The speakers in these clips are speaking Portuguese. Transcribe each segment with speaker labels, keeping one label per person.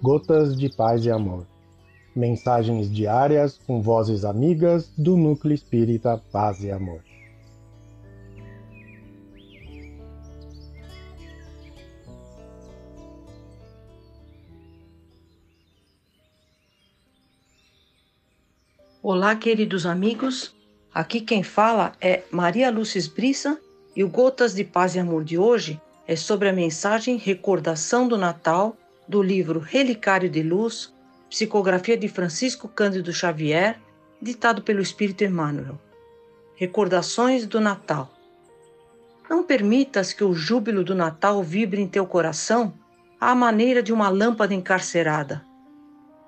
Speaker 1: Gotas de Paz e Amor. Mensagens diárias com vozes amigas do Núcleo Espírita Paz e Amor.
Speaker 2: Olá, queridos amigos. Aqui quem fala é Maria Lúcia Brissa e o Gotas de Paz e Amor de hoje é sobre a mensagem Recordação do Natal do livro Relicário de Luz, psicografia de Francisco Cândido Xavier, ditado pelo Espírito Emmanuel. Recordações do Natal. Não permitas que o júbilo do Natal vibre em teu coração à maneira de uma lâmpada encarcerada.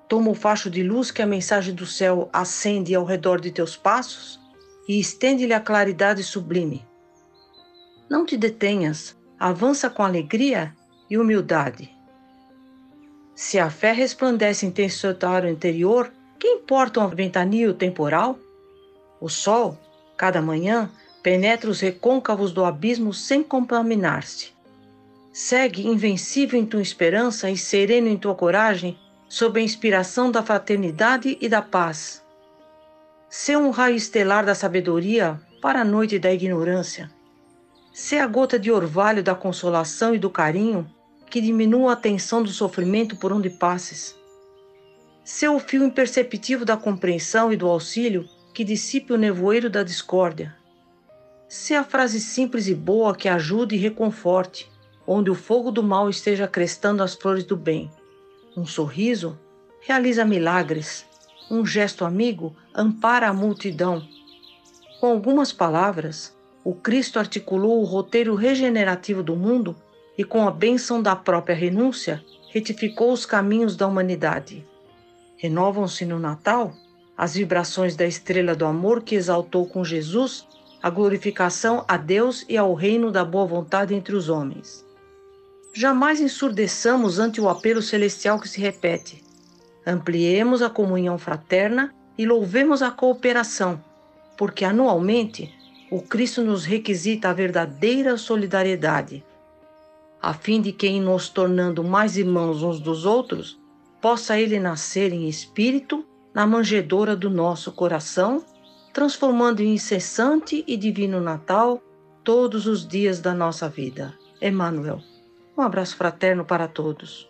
Speaker 2: Toma o facho de luz que a mensagem do céu acende ao redor de teus passos e estende-lhe a claridade sublime. Não te detenhas, avança com alegria e humildade se a fé resplandece em território interior, que importa um ventanil temporal? O sol, cada manhã, penetra os recôncavos do abismo sem contaminar-se. Segue invencível em tua esperança e sereno em tua coragem, sob a inspiração da fraternidade e da paz. Sê um raio estelar da sabedoria para a noite da ignorância. Sê a gota de orvalho da consolação e do carinho que diminua a tensão do sofrimento por onde passes. Ser o fio imperceptível da compreensão e do auxílio que dissipe o nevoeiro da discórdia. Ser a frase simples e boa que ajude e reconforte, onde o fogo do mal esteja crestando as flores do bem. Um sorriso realiza milagres. Um gesto amigo ampara a multidão. Com algumas palavras, o Cristo articulou o roteiro regenerativo do mundo e, com a bênção da própria renúncia, retificou os caminhos da humanidade. Renovam-se no Natal as vibrações da estrela do amor que exaltou com Jesus a glorificação a Deus e ao reino da boa vontade entre os homens. Jamais ensurdeçamos ante o apelo celestial que se repete. Ampliemos a comunhão fraterna e louvemos a cooperação, porque anualmente o Cristo nos requisita a verdadeira solidariedade a fim de que, em nos tornando mais irmãos uns dos outros, possa ele nascer em espírito na manjedoura do nosso coração, transformando em incessante e divino Natal todos os dias da nossa vida. Emmanuel. Um abraço fraterno para todos.